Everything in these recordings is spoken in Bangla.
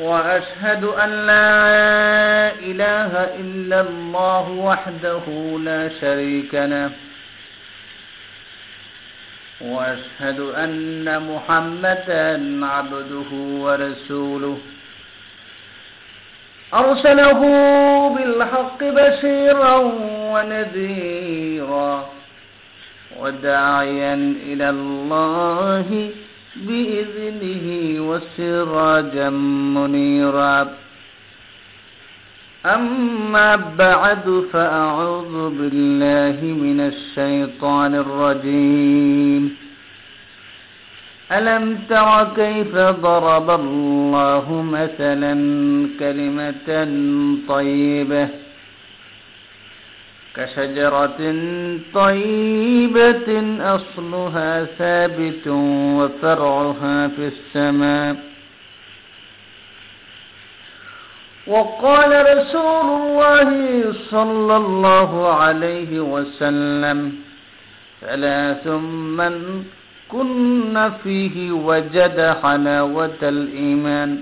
وأشهد أن لا إله إلا الله وحده لا شريك له. وأشهد أن محمدا عبده ورسوله. أرسله بالحق بشيرا ونذيرا وداعيا إلى الله بإذنه وسراجا منيرا. أما بعد فأعوذ بالله من الشيطان الرجيم. ألم تر كيف ضرب الله مثلا كلمة طيبة؟ كشجرة طيبة أصلها ثابت وفرعها في السماء. وقال رسول الله صلى الله عليه وسلم ثلاث من كن فيه وجد حلاوة الإيمان.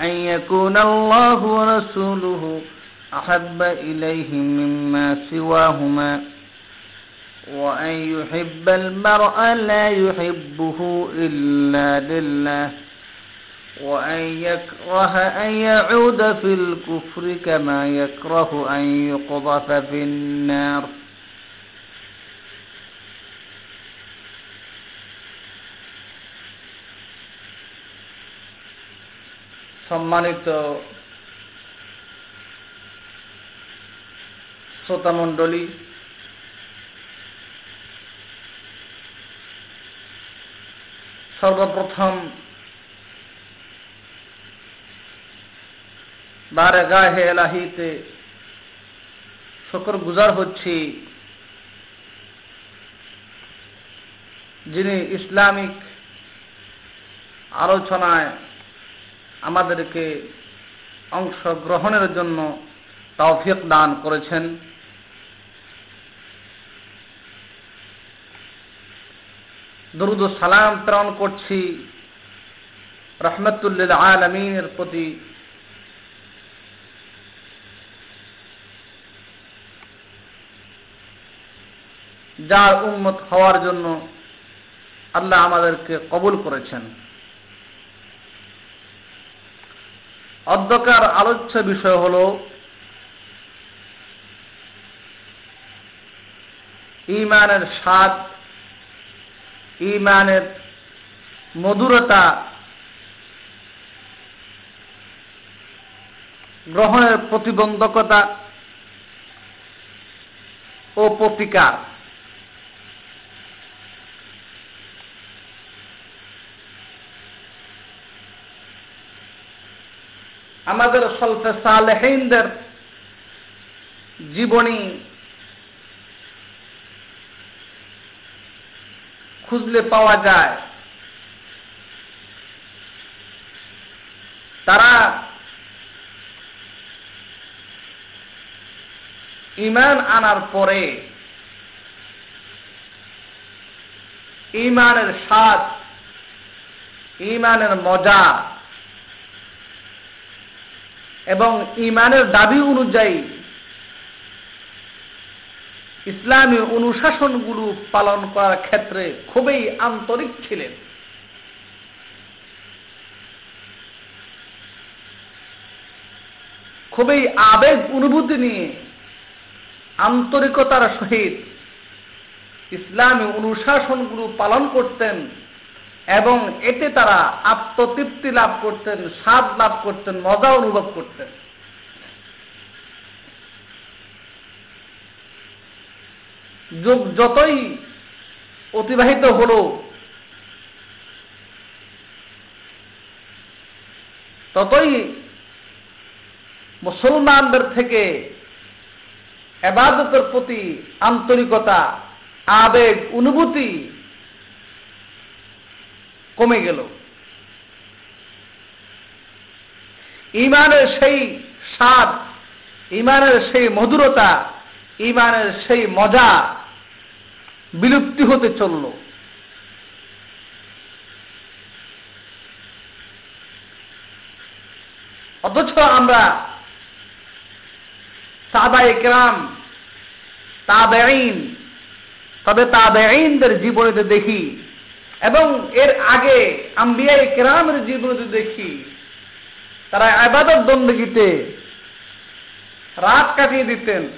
أن يكون الله ورسوله أحب إليه مما سواهما وأن يحب المرء لا يحبه إلا لله وأن يكره أن يعود في الكفر كما يكره أن يقذف في النار সম্মানিত শ্রোতামণ্ডলী সর্বপ্রথম বারে গাহে এলাহিতে শকর গুজার হচ্ছি যিনি ইসলামিক আলোচনায় আমাদেরকে অংশগ্রহণের জন্য তৌফিক দান করেছেন। দরুদ সালাম প্রেরণ করছি রহমতুল্লিল আলমিনের প্রতি। যার উন্মত হওয়ার জন্য আল্লাহ আমাদেরকে কবুল করেছেন। অধ্যকার আলোচ্য বিষয় হল ইমানের স্বাদ ইমানের মধুরতা গ্রহণের প্রতিবন্ধকতা ও প্রতিকার। আমাদের সলফে সালেহিনদের জীবনী খুঁজলে পাওয়া যায়। তারা ইমান আনার পরে ইমানের স্বাদ ইমানের মজা এবং ইমানের দাবি অনুযায়ী ইসলামী অনুশাসনগুলো পালন করার ক্ষেত্রে খুবই আন্তরিক ছিলেন। খুবই আবেগ অনুভূতি নিয়ে, আন্তরিকতার সহিত ইসলামী অনুশাসনগুলো পালন করতেন এবং এতে তারা আত্মতৃপ্তি লাভ করতেন, স্বাদ লাভ করতেন, মজা অনুভব করতেন। যুগ যতই অতিবাহিত হল, ততই মুসলমানদের থেকে এবাদতের প্রতি আন্তরিকতা, আবেগ, অনুভূতি কমে গেল। ইমানের সেই স্বাদ, ইমানের সেই মধুরতা, ইমানের সেই মজা বিলুপ্তি হতে চলল। অথচ আমরা সাবাই কেরাম তাবেইন তবে তাবেইনদের জীবনীতে দেখি এবং এর আগে আম্বিয়াই কেরামের জীবনীতে দেখি, তারা আবাদত বন্দগীতে রাত কাটিয়ে দিতেন।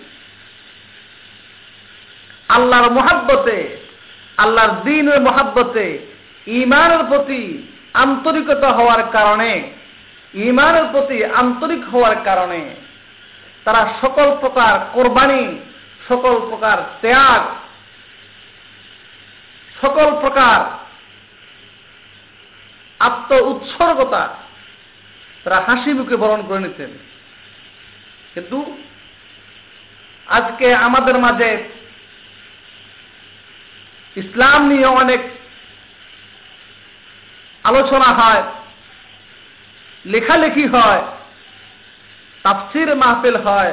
আল্লাহর মহাব্বতে, আল্লাহর দিনের মহাব্বতে ইমানের প্রতি আন্তরিকতা হওয়ার কারণে ইমানের প্রতি আন্তরিক হওয়ার কারণে তারা সকল প্রকার কোরবানি, সকল প্রকার ত্যাগ, সকল প্রকার আত্ম উৎসর্গতা তারা হাসি মুখে বরণ করে নিতেন। কিন্তু আজকে আমাদের মাঝে ইসলাম নিয়ে অনেক আলোচনা হয়, লেখালেখি হয়, তাফসির মাহফিল হয়,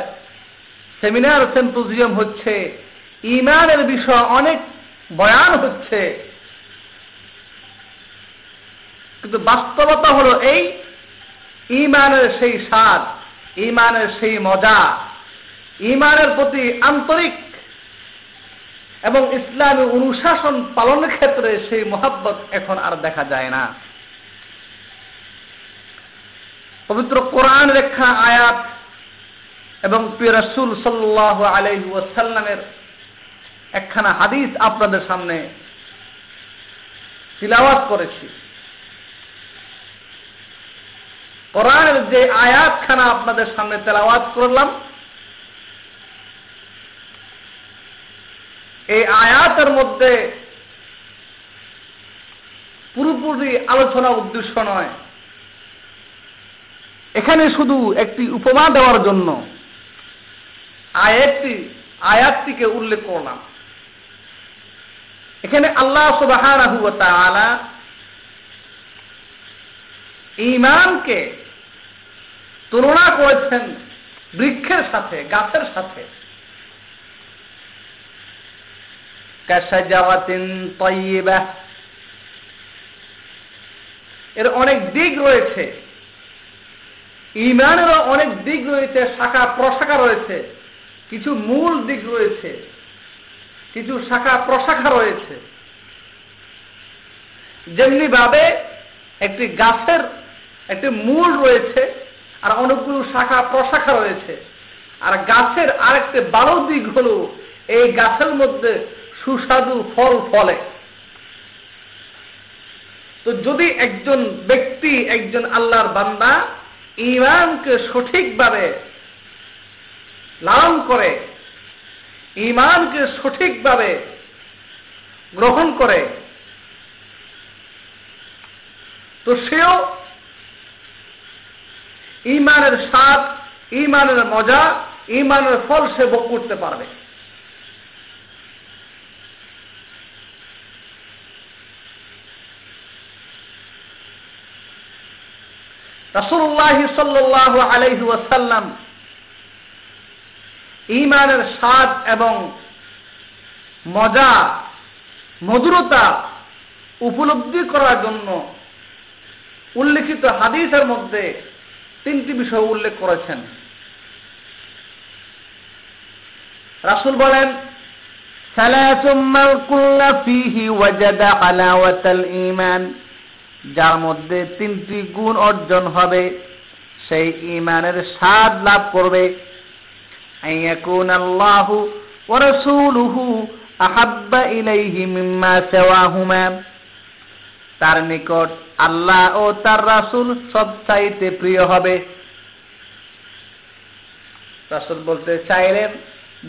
সেমিনার, সেম্পোজিয়াম হচ্ছে, ইমানের বিষয় অনেক বয়ান হচ্ছে। কিন্তু বাস্তবতা হলো এই, ইমানের সেই স্বাদ, ইমানের সেই মজা, ইমানের প্রতি আন্তরিক এবং ইসলামী অনুশাসন পালনের ক্ষেত্রে সেই মোহাব্বত এখন আর দেখা যায় না। পবিত্র কোরআন রেখা আয়াত এবং প্রিয় রসুল সাল্লাহ আলহি ওয়াসাল্লামের একখানা হাদিস আপনাদের সামনে তিলাওয়াত করেছি। কোরআনের যে আয়াতখানা আপনাদের সামনে তেলাওয়াত করলাম এই আয়াতের মধ্যে পুরোপুরি আলোচনা উদ্দেশ্য নয়। এখানে শুধু একটি উপমা দেওয়ার জন্য আয়াতটি, আয়াতটিকে উল্লেখ করলাম। এখানে আল্লাহ সুবাহ ইমানকে তুলনা করেছেন বৃক্ষের সাথে, গাছের সাথে। এর অনেক দিক রয়েছে। ইমানেরও অনেক দিক রয়েছে, শাখা প্রশাখা রয়েছে। কিছু মূল দিক রয়েছে, কিছু শাখা প্রশাখা রয়েছে। যেমনি ভাবে একটি গাছের একটি মূল রয়েছে আর অনেকগুলো শাখা প্রশাখা রয়েছে। আর গাছের আরেকটি বারো দিক হল এই গাছের মধ্যে সুস্বাদু ফল ফলে। তো যদি একজন ব্যক্তি, একজন আল্লাহর বান্দা ইমানকে সঠিকভাবে লালন করে ইমানকে সঠিকভাবে গ্রহণ করে, তো সেও ইমানের স্বাদ ইমানের মজা ইমানের ফল সে ভোগ করতে পারবে। রাসুল্লাহ সাল্লাহ আলহি ওয়াসাল্লাম ইমানের স্বাদ এবং মজা, মধুরতা উপলব্ধি করার জন্য উল্লেখিত হাদিসের মধ্যে তিনটি বিষয় উল্লেখ করেছেন। রাসুল বলেন যার মধ্যে তিনটি গুণ অর্জন হবে, সেই ইমানের স্বাদ লাভ করবে। তার নিকট আল্লাহ ও তার রাসুল সব চাইতে প্রিয় হবে। রাসুল বলতে চাইলেন,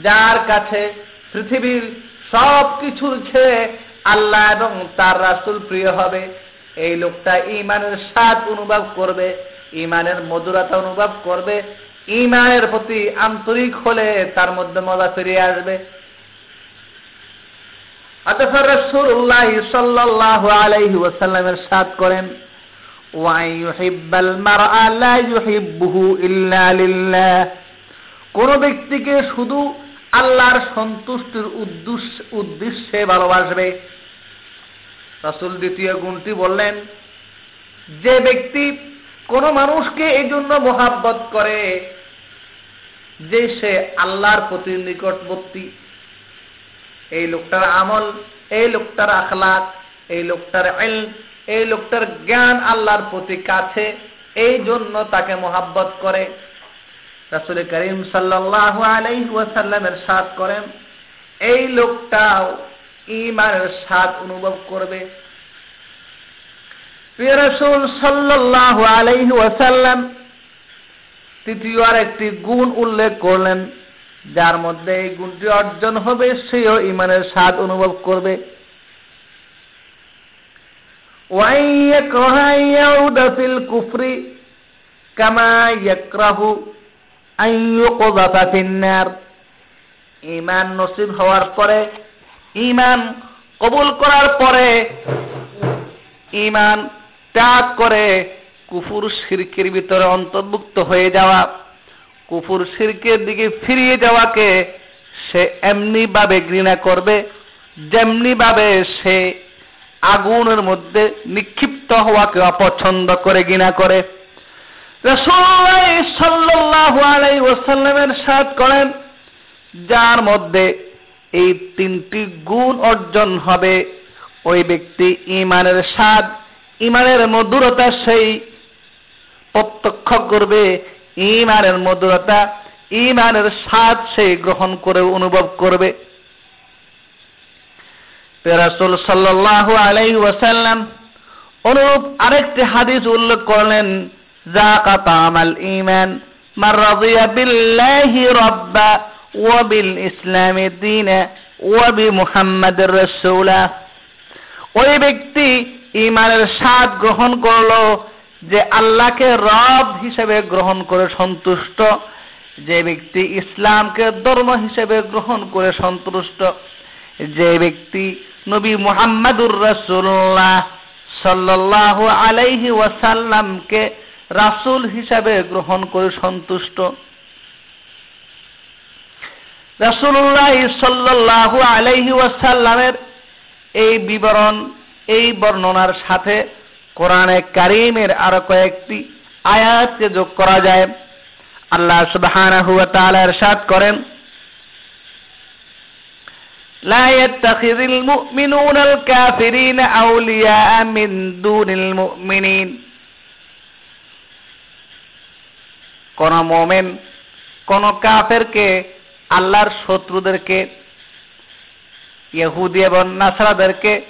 যার কাছে পৃথিবীর সব কিছুর ছেড়ে আল্লাহ এবং তার রাসুল প্রিয় হবে এই লোকটা ইমানের স্বাদ অনুভব করবে, ইমানের মধুরতা অনুভব করবে, ইমানের প্রতি আন্তরিক হলে তার মধ্যে মজা ফিরিয়ে আসবে। অতঃ রসুল্লাহ সাল্লাহ আলাইহি ওয়াসাল্লামের সাথ করেন কোন ব্যক্তিকে শুধু আল্লাহর সন্তুষ্টির উদ্দেশ্যে ভালোবাসবে রাসুল দ্বিতীয় গুণটি বললেন, যে ব্যক্তি কোন মানুষকে এই জন্য মোহাব্বত করে, যে সে আল্লাহর প্রতি নিকটবর্তী। এই লোকটার আমল, এই লোকটার আখলাক, এই লোকটার এই লোকটার জ্ঞান আল্লাহর প্রতি কাছে, এই জন্য তাকে মোহাব্বত করে। রাসুল করিম সাল্লাহ আলাইসাল্লামের সাথ করেন, এই লোকটাও ইমানের স্বাদ অনুভব করবে। রসুল সাল্লাহ আলাইহি ওয়াসাল্লাম তৃতীয় আর একটি গুণ উল্লেখ করলেন, যার মধ্যে এই গুণটি অর্জন হবে, সেও ইমানের স্বাদ অনুভব করবে। কুফরি কামা ইমান নসিব হওয়ার পরে ইমান কবুল করার পরে ইমান ত্যাগ করে কুফুর শিরকের ভিতরে অন্তর্ভুক্ত হয়ে যাওয়া, কুফুর শিরকের দিকে ফিরিয়ে যাওয়াকে সে এমনি ভাবে ঘৃণা করবে যেমনি ভাবে সে আগুনের মধ্যে নিক্ষিপ্ত হওয়াকে অপছন্দ করে, ঘৃণা করে। ওসাল্লামের সাথ করেন, যার মধ্যে এই তিনটি গুণ অর্জন হবে। ওই ব্যক্তি ইমানের স্বাদ, ইমানের মধুরতা সেই প্রত্যক্ষ করবে। ইমানের মধুরতা, ইমানের স্বাদ সেই গ্রহণ করে, অনুভব করবে। পেরাসুল সাল্লাহ আলাই ওয়াসাল্লাম অনুরূপ আরেকটি হাদিস উল্লেখ করলেন, জাকাত আমাল ইমান মার রাদিয়া বিল্লাহি রাব্বা। ওই ব্যক্তি ইমানের স্বাদ গ্রহণ করল যে আল্লাহকে রব হিসেবে গ্রহণ করে সন্তুষ্ট, যে ব্যক্তি ইসলামকে ধর্ম হিসেবে গ্রহণ করে সন্তুষ্ট, যে ব্যক্তি নবী মুহাম্মাদুর রাসূলুল্লাহ সাল্লাহ আলাইহি ওয়াসাল্লামকে রাসূল হিসাবে গ্রহণ করে সন্তুষ্ট। রাসূলুল্লাহ সাল্লাল্লাহু আলাইহি ওয়াসাল্লামের এই বিবরণ এই বর্ণনার সাথে কোরআনে কারিমের আরো কয়েকটি আয়াতকে যোগ করা যায় আল্লাহ সুবহানাহু ওয়া তাআলা ইরশাদ করেন لا يتخذ المؤمنون الكافرين أولياء من دون المؤمنين কোন মোমেন কোন কাফেরকে আল্লাহর শত্রুদেরকে, ইহুদি এবং নাসরাদেরকে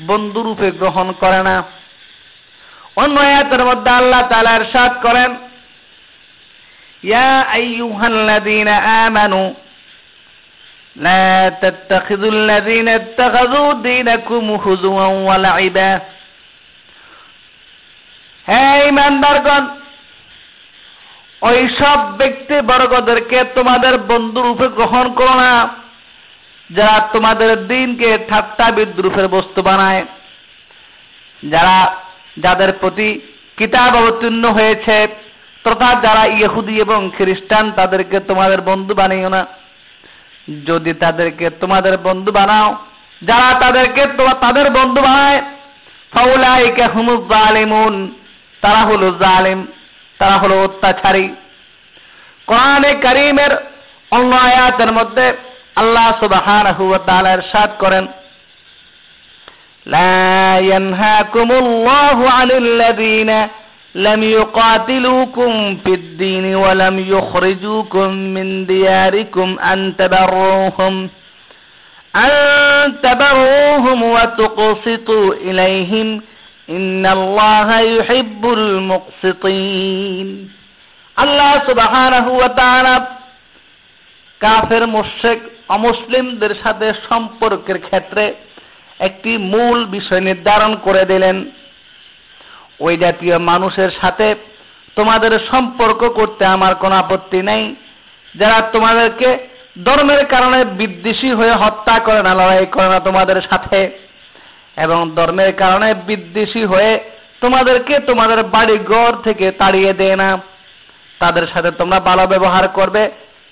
বন্ধুরূপে গ্রহণ করে না। অন্য আয়াতের মধ্যে আল্লাহ তাআলা ইরশাদ করেন, ইয়া আইয়ুহাল্লাযীনা আমানু, লা তাত্তাখিযুল্লাযীনা ইত্তাখাযু দীনাকুম হুজুওয়ান ওয়া লাইবা হে ঈমানদারগণ ওই সব ব্যক্তি বর্গদেরকে তোমাদের বন্ধুরূপে গ্রহণ করো না। যারা তোমাদের দিনকে ঠাট্টা বিদ্রুপের বস্তু বানায়। যারা যাদের প্রতি কিতাব অবতীর্ণ হয়েছে, তথা যারা ইহুদি এবং খ্রিস্টান, তাদেরকে তোমাদের বন্ধু বানিও না। যদি তাদেরকে তোমাদের বন্ধু বানাও, যারা তাদেরকে তাদের বন্ধু বানায়, ফাউলাইকা হুমুজ জালিমুন, তারা হলো জালিম। তারা হলো অত্যাচারী কোরআনে করিমের অন্য আয়াতের মধ্যে আল্লাহ সুবহানাহু ওয়া তাআলা ইরশাদ করেন لا ينهاكم الله عن الذين لم يقاتلوكم في الدين ولم يخرجوكم من دياركم أن تبروهم أن تبروهم وتقسطوا إليهم কাফের মোশেক অমুসলিমদের সাথে সম্পর্কের ক্ষেত্রে একটি মূল বিষয় নির্ধারণ করে দিলেন। ওই জাতীয় মানুষের সাথে তোমাদের সম্পর্ক করতে আমার কোনো আপত্তি নেই। যারা তোমাদেরকে ধর্মের কারণে বিদ্বেষী হয়ে হত্যা করে না লড়াই করে না তোমাদের সাথে। এবং ধর্মের কারণে বিদ্বেষী হয়ে তোমাদেরকে তোমাদের বাড়ি ঘর থেকে তাড়িয়ে দেয় না তাদের সাথে তোমরা ভালো ব্যবহার করবে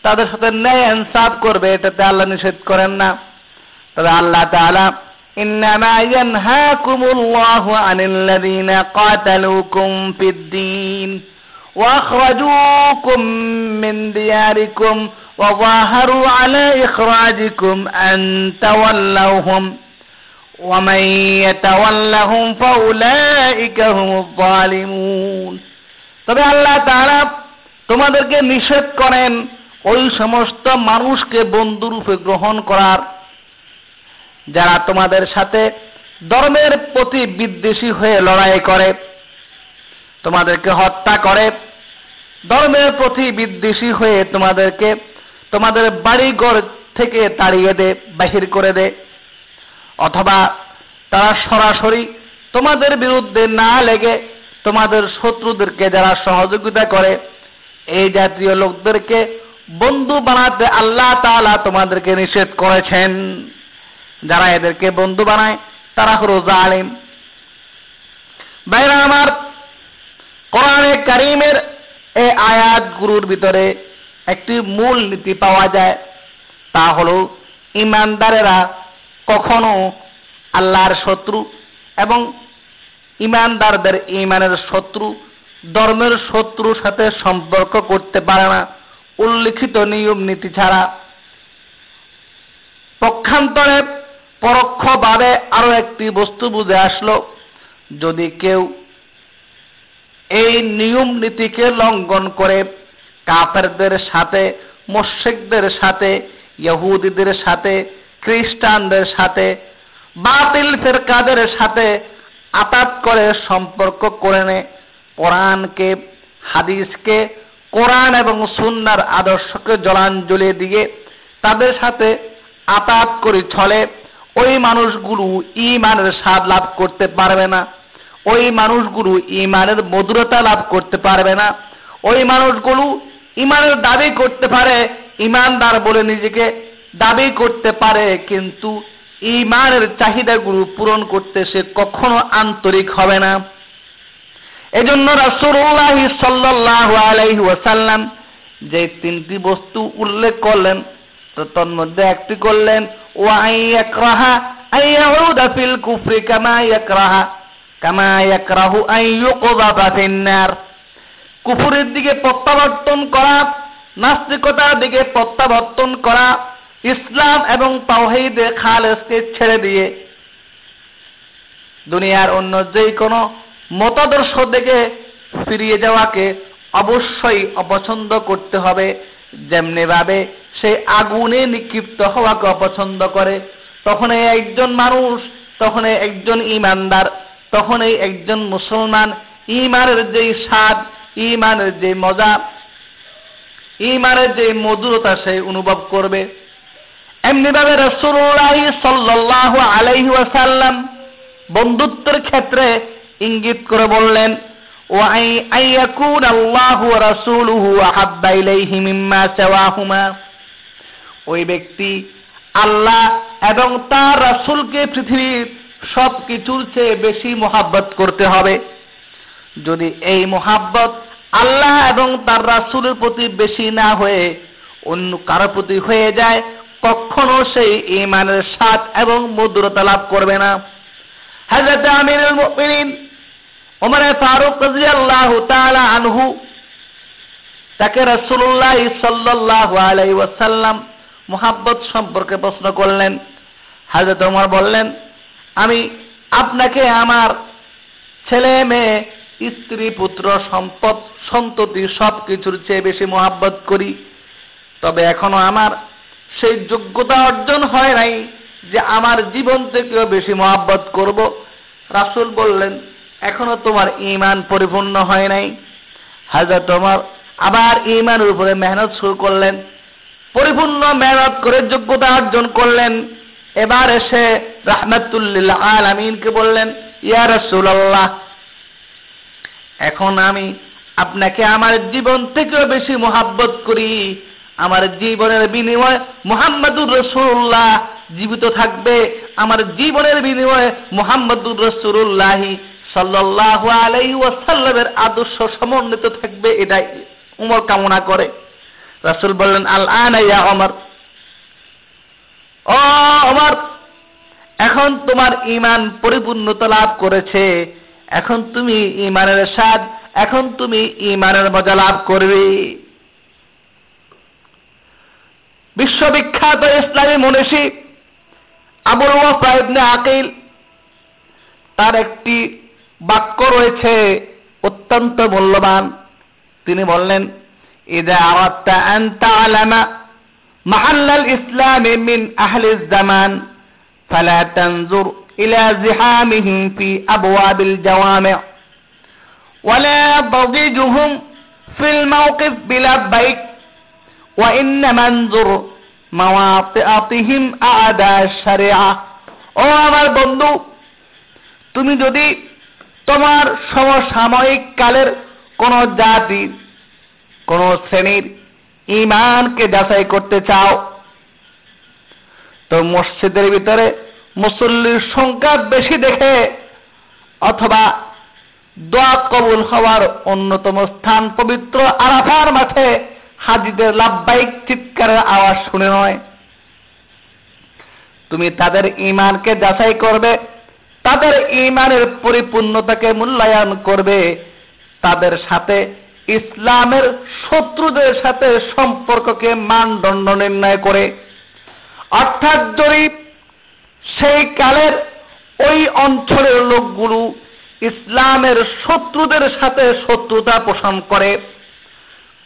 তাদের সাথে ন্যায় ইনসাফ করবে এটাতে আল্লাহ নিষেধ করেন না তবে আল্লাহ তাআলা إنما ينهاكم الله عن الذين قاتلوكم في الدين وأخرجوكم من دياركم وظاهروا على إخراجكم أن تولوهم ومن يتولهم فأولئك هم الظالمون তবে আল্লাহ তাআলা তোমাদেরকে নিষেধ করেন ওই সমস্ত মানুষকে বন্ধুরূপে গ্রহণ করার যারা তোমাদের সাথে ধর্মের প্রতি বিদ্বেষী হয়ে লড়াই করে তোমাদেরকে হত্যা করে ধর্মের প্রতি বিদ্বেষী হয়ে তোমাদেরকে তোমাদের বাড়িঘর থেকে তাড়িয়ে দে বাহির করে দে অথবা তারা সরাসরি তোমাদের বিরুদ্ধে না লেগে তোমাদের শত্রুদেরকে যারা সহযোগিতা করে, এই জাতীয় লোকদেরকে বন্ধু বানাতে আল্লাহ তাআলা তোমাদেরকে নিষেধ করেছেন। যারা এদেরকে বন্ধু বানায়, তারা হলো জালিম। বাইরা আমার, কোরআনে কারিমের এই আয়াত গুরুর ভিতরে একটি মূল নীতি পাওয়া যায়, তা হলো ইমানদারেরা কখনো আল্লাহর শত্রু এবং ইমানদারদের ইমানের শত্রু, ধর্মের শত্রুর সাথে সম্পর্ক করতে পারে না। উল্লিখিত নিয়ম নীতি ছাড়া পক্ষান্তরে পরোক্ষভাবে আরও একটি বস্তু বুঝে আসলো, যদি কেউ এই নিয়ম নীতিকে লঙ্ঘন করে কাফেরদের সাথে, মোশেকদের সাথে, ইহুদিদের সাথে খ্রিস্টানদের সাথে, বাতিল ফেরকাদের সাথে আতাত করে সম্পর্ক করে নে। কোরআনকে, হাদিসকে, কোরআন এবং সুন্নার আদর্শকে জলাঞ্জলি দিয়ে তাদের সাথে আতাত করে চলে। ওই মানুষগুলো ইমানের স্বাদ লাভ করতে পারবে না। ওই মানুষগুলো ইমানের মধুরতা লাভ করতে পারবে না। ওই মানুষগুলো ইমানের দাবি করতে পারে ইমানদার বলে নিজেকে দাবি করতে পারে, কিন্তু ইমানের চাহিদাগুলো পূরণ করতে সে কখনো আন্তরিক হবে না। এজন্য রাসূলুল্লাহ সাল্লাল্লাহু আলাইহি ওয়াসাল্লাম যে তিনটি বস্তু উল্লেখ করলেন, তন্মধ্যে একটি করলেন ওয়াই ইয়াকরাহা আইয়াউদা ফিল কুফরি কামা ইয়াকরাহা, কামা ইয়াকরাহু আন ইউকযাবা ফিন্নার। কুফরের দিকে প্রত্যাবর্তন করা, নাস্তিকতার দিকে প্রত্যাবর্তন করা ইসলাম এবং তাওহীদে খালেসকে ছেড়ে দিয়ে দুনিয়ার অন্য যেই কোনো মতাদর্শ দিকে ফিরিয়ে যাওয়াকে অবশ্যই অপছন্দ করতে হবে। যেমনি ভাবে সে আগুনে নিক্ষিপ্ত হওয়াকে অপছন্দ করে তখন একজন মানুষ তখন একজন ইমানদার তখন একজন মুসলমান, ইমানের যেই স্বাদ, ইমানের যে মজা, ইমানের যে মধুরতা সে অনুভব করবে। এমনি ভাবে রসুল্লাহ সাল্লাহ আলাইহি ওয়াসাল্লাম বন্ধুত্বের ক্ষেত্রে ইঙ্গিত করে বললেন ও আই আইয়াকুন আল্লাহ রাসূলুহু আহাব্বা ইলাইহি মিম্মা সাওয়াহুমা। ওই ব্যক্তি আল্লাহ এবং তার রাসূলকে পৃথিবীর সব কিছুর চেয়ে বেশি মোহাব্বত করতে হবে। যদি এই মোহাব্বত আল্লাহ এবং তার রাসূলের প্রতি বেশি না হয়ে অন্য কারোর প্রতি হয়ে যায় কখনো সেই ইমানের স্বাদ এবং মধুরতা লাভ করবে না। আমিরুল মুমিনিন ফারুক রাদিয়াল্লাহু তাআলা আনহু তাকে রাসূলুল্লাহ সাল্লাল্লাহু আলাইহি ওয়াসাল্লাম সম্পর্কে প্রশ্ন করলেন। হযরত ওমর বললেন, আমি আপনাকে আমার ছেলে, মেয়ে, স্ত্রী, পুত্র, সম্পদ, সন্ততি সব কিছুর চেয়ে বেশি মোহাব্বত করি। তবে এখনও আমার সেই যোগ্যতা অর্জন হয় নাই যে আমার জীবন থেকেও বেশি মহাব্বত করব। রাসুল বললেন, এখনও তোমার ইমান পরিপূর্ণ হয় নাই। হাজার তোমার আবার ইমানের উপরে মেহনত শুরু করলেন, পরিপূর্ণ মেহনত করে যোগ্যতা অর্জন করলেন। এবার এসে রাহমাতুল্লিল্লাহ আলামিনকে বললেন, ইয়া রাসূলুল্লাহ, এখন আমি আপনাকে আমার জীবন থেকেও বেশি মোহাব্বত করি। আমার জীবনের বিনিময় মোহাম্মদুর রসুল্লাহ জীবিত থাকবে। আমার জীবনের বিনিময়ে মোহাম্মদুর রসুল্লাহ সাল্লাহ আলাই ওয়াসাল্লামের আদর্শ সমন্বিত থাকবে, এটাই উমর কামনা করে। রাসুল বললেন আল আনাইয়া অমর ও অমর এখন তোমার ইমান পরিপূর্ণতা লাভ করেছে। এখন তুমি ইমানের স্বাদ, এখন তুমি ইমানের মজা লাভ করবে। বিশ্ববিখ্যাত ইসলামী মনীষী আবুল ওয়াফা ইবনে আকিল তার একটি বাক্য রয়েছে অত্যন্ত মূল্যবান তিনি বললেন ইদা আরাদতা আন তা'লামা মাহাল্লাল ইসলাম মিন আহলি জামান ফালা তানজুর ইলা জিহামিহিম ফি আবওয়াবিল জাওয়ামি' ولا ضجيجهم في الموقف بلبيك وإنما انظر مواطئتهم أعداء الشريعة ও আমার বন্ধু তুমি যদি তোমার সমসাময়িক কালের কোন জাতির কোন শ্রেণীর ইমানকে যাচাই করতে চাও তো মসজিদের ভিতরে মুসল্লির সংখ্যা বেশি দেখে অথবা দোয়া কবুল হওয়ার অন্যতম স্থান পবিত্র আরাফার মাঠে হাজিদের লাভবাহিক চিৎকারের আওয়াজ শুনে নয়। তুমি তাদের ইমানকে যাচাই করবে, তাদের ইমানের পরিপূর্ণতাকে মূল্যায়ন করবে, তাদের সাথে ইসলামের শত্রুদের সাথে সম্পর্ককে মানদণ্ড নির্ণয় করে। অর্থাৎ যদি সেই কালের ওই অঞ্চলের লোকগুলো ইসলামের শত্রুদের সাথে শত্রুতা পোষণ করে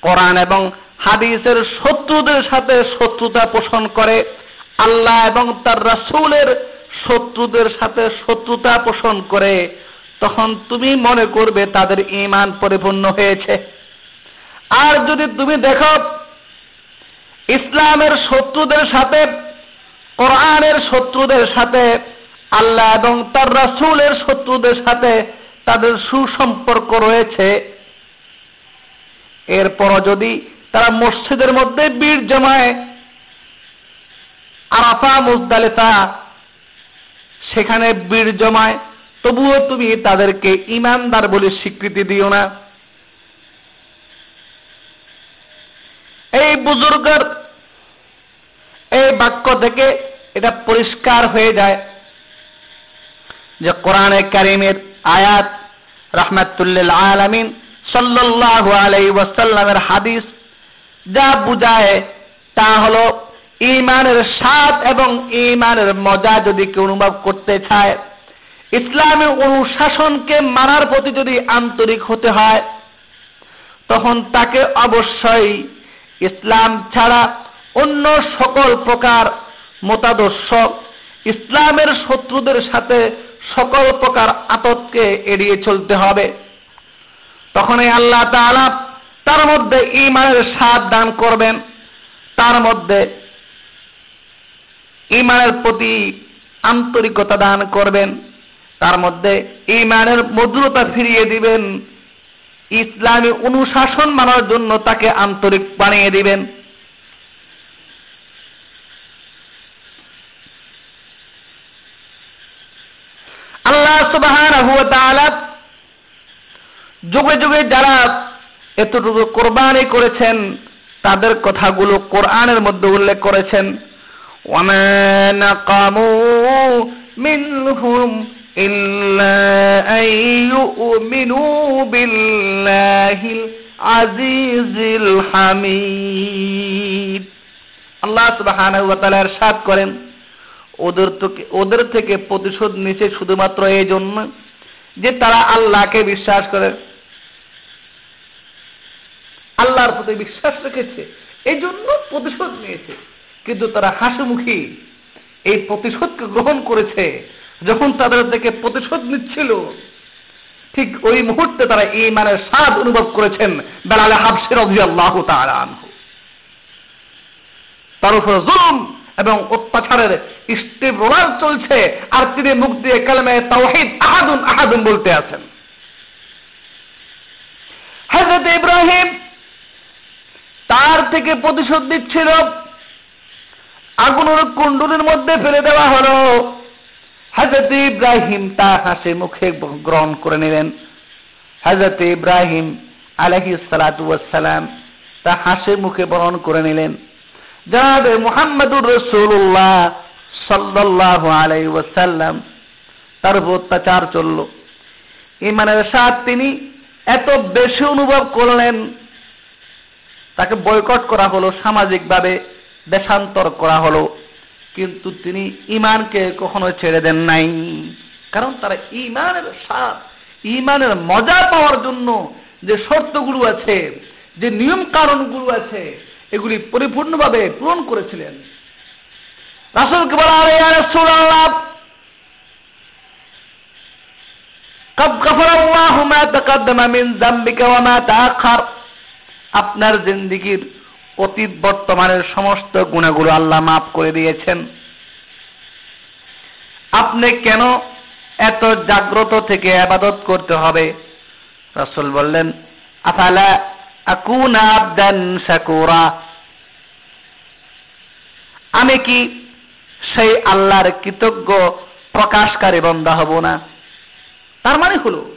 কোরআন এবং হাদিসের শত্রুদের সাথে শত্রুতা পোষণ করে, আল্লাহ এবং তার রাসূলের শত্রুদের সাথে শত্রুতা পোষণ করে, তখন তুমি মনে করবে তাদের ইমান পরিপূর্ণ হয়েছে। আর যদি তুমি দেখো, ইসলামের শত্রুদের সাথে, কোরআনের শত্রুদের সাথে, আল্লাহ এবং তার রাসূলের শত্রুদের সাথে তাদের সুসম্পর্ক রয়েছে এরপরও যদি তারা মসজিদের মধ্যে বীর জমায় আরাফা, মুজদালেফা, সেখানে বীর জমায়, তবুও তুমি তাদেরকে ইমানদার বলে স্বীকৃতি দিও না। এই বুজুর্গের এই বাক্য থেকে এটা পরিষ্কার হয়ে যায় যে কোরআনে কারিমের আয়াত, রহমাতুল্লিল আলামিন সাল্লাল্লাহু আলাইহি ওয়াসাল্লামের হাদিস যা বুঝায়, তা হলো ইমানের স্বাদ এবং ইমানের মজা যদি কেউ অনুভব করতে চায়, ইসলামী অনুশাসনকে মানার প্রতি যদি আন্তরিক হতে হয়, তখন তাকে অবশ্যই ইসলাম ছাড়া অন্য সকল প্রকার মতাদর্শ, ইসলামের শত্রুদের সাথে সকল প্রকার আততকে এড়িয়ে চলতে হবে। তখনই আল্লাহ তাআলা তার মধ্যে ইমানের স্বাদ দান করবেন। তার মধ্যে ইমানের প্রতি আন্তরিকতা দান করবেন। তার মধ্যে ইমানের মধুরতা ফিরিয়ে দিবেন। ইসলামী অনুশাসন মানার জন্য তাকে আন্তরিক বানিয়ে দিবেন। আল্লাহ তাআলা যুগে যুগে যারা এতটুকু কোরবানি করেছেন তাদের কথাগুলো কোরআনের মধ্যে উল্লেখ করেছেন وما نقموا منهم إلا أن يؤمنوا بالله العزيز الحميد আল্লাহ সুবহানাহু ওয়া তাআলা ইরশাদ করেন ওদের থেকে ওদের থেকে প্রতিশোধ নিচে শুধুমাত্র এই জন্য যে তারা আল্লাহকে বিশ্বাস করে আল্লাহর প্রতি বিশ্বাস রেখেছে এই জন্য প্রতিশোধ নিয়েছে। কিন্তু তারা হাসিমুখী এই প্রতিশোধকে গ্রহণ করেছে, যখন তাদের থেকে প্রতিশোধ নিচ্ছিল। ঠিক ওই মুহূর্তে তারা এই মানের স্বাদ অনুভব করেছেন বেলালে হাবসের আল্লাহ তার উপর জুলুম এবং অত্যাচারের স্টিপ্রোলার চলছে, আর তিনি মুখ দিয়ে কালেমে তাওহিদ আহাদুন আহাদুন বলতে আছেন। হজরত ইব্রাহিম তার থেকে প্রতিশোধ দিচ্ছিল আগুনের কুণ্ডুলের মধ্যে ফেলে দেওয়া হলো। হজরত ইব্রাহিম তা হাসে মুখে গ্রহণ করে নিলেন। হজরত ইব্রাহিম আলহি সালাম তা হাসে মুখে বরণ করে নিলেন। জানাবে মোহাম্মদুর রসুল্লাহ সাল্লাহ আলাই ওয়াসাল্লাম তার উপর অত্যাচার চলল। ইমানের সাথ তিনি এত বেশি অনুভব করলেন তাকে বয়কট করা হলো, সামাজিকভাবে দেশান্তর করা হলো। কিন্তু তিনি ইমানকে কখনো ছেড়ে দেন নাই। কারণ তারা ইমানের সাথ ইমানের মজা পাওয়ার জন্য যে শর্তগুলো আছে, যে নিয়ম কারণগুলো আছে, এগুলি পরিপূর্ণভাবে পূরণ করেছিলেন। রাসুলকে বলা আল্লাহ আপনার জিন্দিগির অতীত বর্তমানের সমস্ত গুণাগুলো আল্লাহ মাফ করে দিয়েছেন। আপনি কেন এত জাগ্রত থেকে আবাদত করতে হবে? রসুল বললেন, আফালা আকুন আমি কি সেই আল্লাহর কৃতজ্ঞ প্রকাশকারী বন্ধা হব না? তার মানে হলো,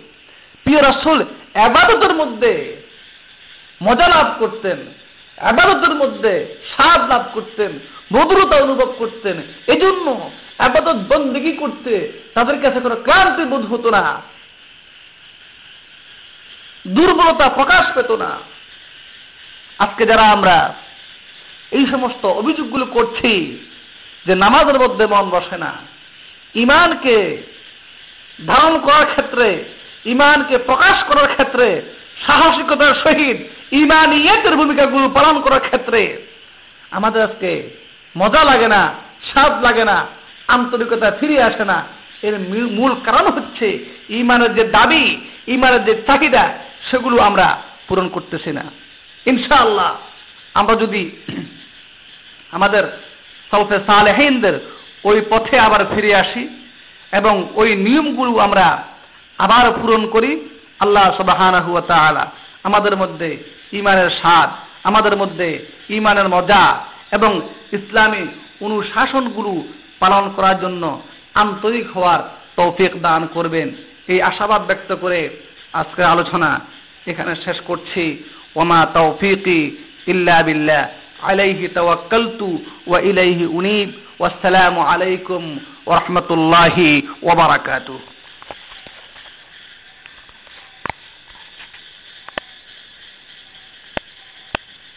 প্রিয় রসুল, আবাদতের মধ্যে মজা লাভ করতেন, আবাদতের মধ্যে স্বাদ লাভ করতেন, মধুরতা অনুভব করতেন। এজন্য আবাদত বন্দিগি করতে তাদের কাছে কোনো ক্লান্তি বোধ হতো না। দুর্বলতা প্রকাশ পেত না। আজকে যারা আমরা এই সমস্ত অভিযোগগুলো করছি যে নামাজের মধ্যে মন বসে না ইমানকে ধারণ করার ক্ষেত্রে ইমানকে প্রকাশ করার ক্ষেত্রে সাহসিকতার সহিত ইমানিয়তের ভূমিকাগুলো পালন করার ক্ষেত্রে আমাদের আজকে মজা লাগে না, স্বাদ লাগে না, আন্তরিকতা ফিরে আসে না। এর মূল কারণ হচ্ছে ইমানের যে দাবি, ইমানের যে চাহিদা, সেগুলো আমরা পূরণ করতেছি না। ইনশাআল্লাহ আমরা যদি আমাদের সলফে সালেহিনদের ওই পথে আবার ফিরে আসি এবং ওই নিয়মগুলো আমরা আবার পূরণ করি, আল্লাহ সবাহানা হুয়া তালা আমাদের মধ্যে ইমানের স্বাদ, আমাদের মধ্যে ইমানের মজা এবং ইসলামী অনুশাসনগুলো পালন করার জন্য আন্তরিক হওয়ার তৌফিক দান করবেন। এই আশাবাদ ব্যক্ত করে আজকের আলোচনা এখানে শেষ করছি। ওমা তৌফিকি ইল্লা বিল্লাহ। আলাইহি তাওয়াক্কালতু ওয়া ইলাইহি উনীব। ওয়াসসালামু আলাইকুম ওয়া রাহমাতুল্লাহি ওয়া বারাকাতুহু।